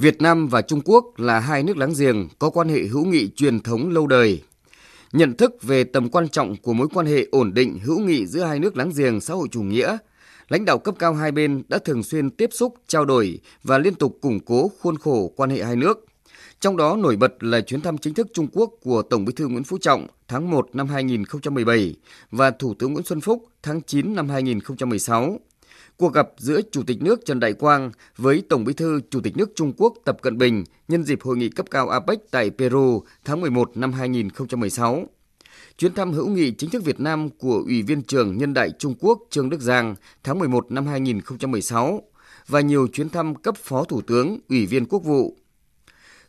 Việt Nam và Trung Quốc là hai nước láng giềng có quan hệ hữu nghị truyền thống lâu đời. Nhận thức về tầm quan trọng của mối quan hệ ổn định hữu nghị giữa hai nước láng giềng xã hội chủ nghĩa, lãnh đạo cấp cao hai bên đã thường xuyên tiếp xúc, trao đổi và liên tục củng cố khuôn khổ quan hệ hai nước. Trong đó nổi bật là chuyến thăm chính thức Trung Quốc của Tổng Bí thư Nguyễn Phú Trọng tháng 1 năm 2017 và Thủ tướng Nguyễn Xuân Phúc tháng 9 năm 2016 Cuộc gặp giữa Chủ tịch nước Trần Đại Quang với Tổng Bí thư Chủ tịch nước Trung Quốc Tập Cận Bình nhân dịp hội nghị cấp cao APEC tại Peru tháng 11 năm 2016. Chuyến thăm hữu nghị chính thức Việt Nam của Ủy viên trưởng Nhân đại Trung Quốc Trương Đức Giang tháng 11 năm 2016 và nhiều chuyến thăm cấp Phó Thủ tướng, Ủy viên Quốc vụ.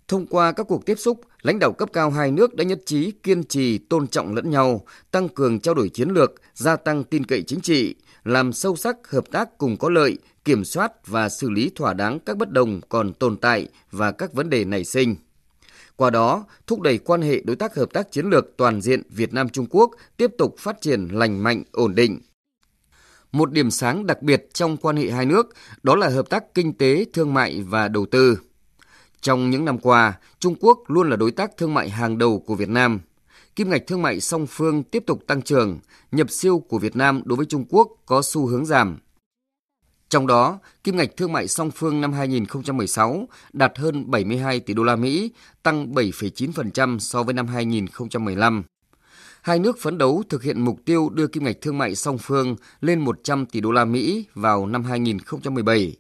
Thông qua các cuộc tiếp xúc, lãnh đạo cấp cao hai nước đã nhất trí kiên trì tôn trọng lẫn nhau, tăng cường trao đổi chiến lược, gia tăng tin cậy chính trị, làm sâu sắc hợp tác cùng có lợi, kiểm soát và xử lý thỏa đáng các bất đồng còn tồn tại và các vấn đề nảy sinh. Qua đó, thúc đẩy quan hệ đối tác hợp tác chiến lược toàn diện Việt Nam Trung Quốc tiếp tục phát triển lành mạnh, ổn định. Một điểm sáng đặc biệt trong quan hệ hai nước đó là hợp tác kinh tế, thương mại và đầu tư. Trong những năm qua, Trung Quốc luôn là đối tác thương mại hàng đầu của Việt Nam – kim ngạch thương mại song phương tiếp tục tăng trưởng, nhập siêu của Việt Nam đối với Trung Quốc có xu hướng giảm. Trong đó, kim ngạch thương mại song phương năm 2016 đạt hơn 72 tỷ đô la Mỹ, tăng 7,9% so với năm 2015. Hai nước phấn đấu thực hiện mục tiêu đưa kim ngạch thương mại song phương lên 100 tỷ đô la Mỹ vào năm 2017.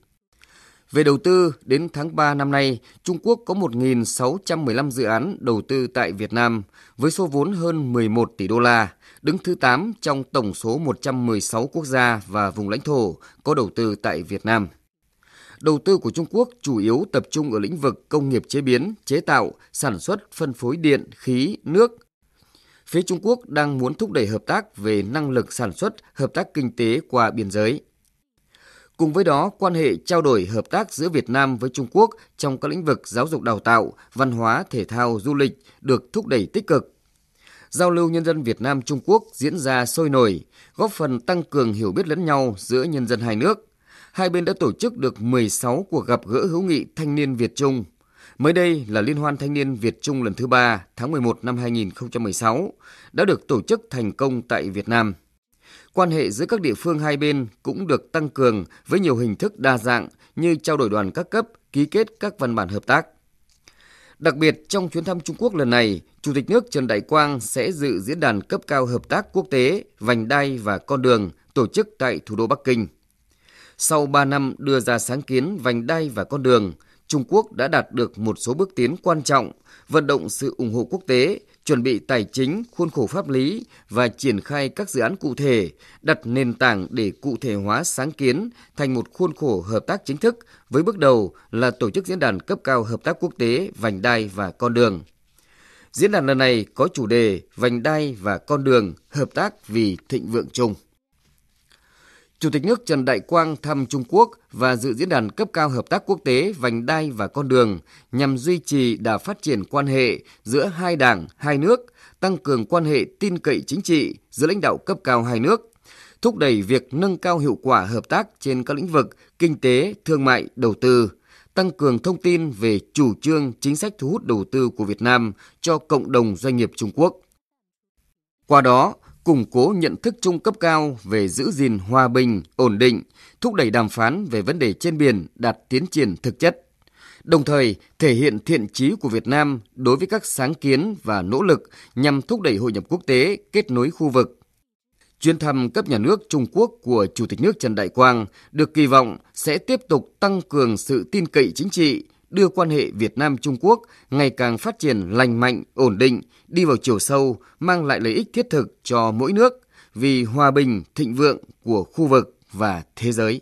Về đầu tư, đến tháng 3 năm nay, Trung Quốc có 1.615 dự án đầu tư tại Việt Nam với số vốn hơn 11 tỷ đô la, đứng thứ 8 trong tổng số 116 quốc gia và vùng lãnh thổ có đầu tư tại Việt Nam. Đầu tư của Trung Quốc chủ yếu tập trung ở lĩnh vực công nghiệp chế biến, chế tạo, sản xuất, phân phối điện, khí, nước. Phía Trung Quốc đang muốn thúc đẩy hợp tác về năng lực sản xuất, hợp tác kinh tế qua biên giới. Cùng với đó, quan hệ trao đổi hợp tác giữa Việt Nam với Trung Quốc trong các lĩnh vực giáo dục đào tạo, văn hóa, thể thao, du lịch được thúc đẩy tích cực. Giao lưu nhân dân Việt Nam Trung Quốc diễn ra sôi nổi, góp phần tăng cường hiểu biết lẫn nhau giữa nhân dân hai nước. Hai bên đã tổ chức được 16 cuộc gặp gỡ hữu nghị thanh niên Việt Trung. Mới đây là Liên hoan thanh niên Việt Trung lần thứ ba tháng 11 năm 2016 đã được tổ chức thành công tại Việt Nam quan hệ giữa các địa phương hai bên cũng được tăng cường với nhiều hình thức đa dạng như trao đổi đoàn các cấp, ký kết các văn bản hợp tác. Đặc biệt trong chuyến thăm Trung Quốc lần này, Chủ tịch nước Trần Đại Quang sẽ dự diễn đàn cấp cao hợp tác quốc tế Vành đai và con đường tổ chức tại thủ đô Bắc Kinh. Sau 3 năm đưa ra sáng kiến Vành đai và con đường, Trung Quốc đã đạt được một số bước tiến quan trọng, vận động sự ủng hộ quốc tế chuẩn bị tài chính, khuôn khổ pháp lý và triển khai các dự án cụ thể, đặt nền tảng để cụ thể hóa sáng kiến thành một khuôn khổ hợp tác chính thức với bước đầu là tổ chức diễn đàn cấp cao hợp tác quốc tế vành đai và con đường. Diễn đàn lần này có chủ đề vành đai và con đường hợp tác vì thịnh vượng chung. Chủ tịch nước Trần Đại Quang thăm Trung Quốc và dự diễn đàn cấp cao hợp tác quốc tế vành đai và con đường nhằm duy trì đà phát triển quan hệ giữa hai đảng, hai nước, tăng cường quan hệ tin cậy chính trị giữa lãnh đạo cấp cao hai nước, thúc đẩy việc nâng cao hiệu quả hợp tác trên các lĩnh vực kinh tế, thương mại, đầu tư, tăng cường thông tin về chủ trương chính sách thu hút đầu tư của Việt Nam cho cộng đồng doanh nghiệp Trung Quốc. Qua đó, củng cố nhận thức chung cấp cao về giữ gìn hòa bình, ổn định, thúc đẩy đàm phán về vấn đề trên biển đạt tiến triển thực chất. Đồng thời, thể hiện thiện trí của Việt Nam đối với các sáng kiến và nỗ lực nhằm thúc đẩy hội nhập quốc tế, kết nối khu vực. Chuyến thăm cấp nhà nước Trung Quốc của Chủ tịch nước Trần Đại Quang được kỳ vọng sẽ tiếp tục tăng cường sự tin cậy chính trị, đưa quan hệ Việt Nam Trung Quốc ngày càng phát triển lành mạnh, ổn định, đi vào chiều sâu, mang lại lợi ích thiết thực cho mỗi nước vì hòa bình, thịnh vượng của khu vực và thế giới.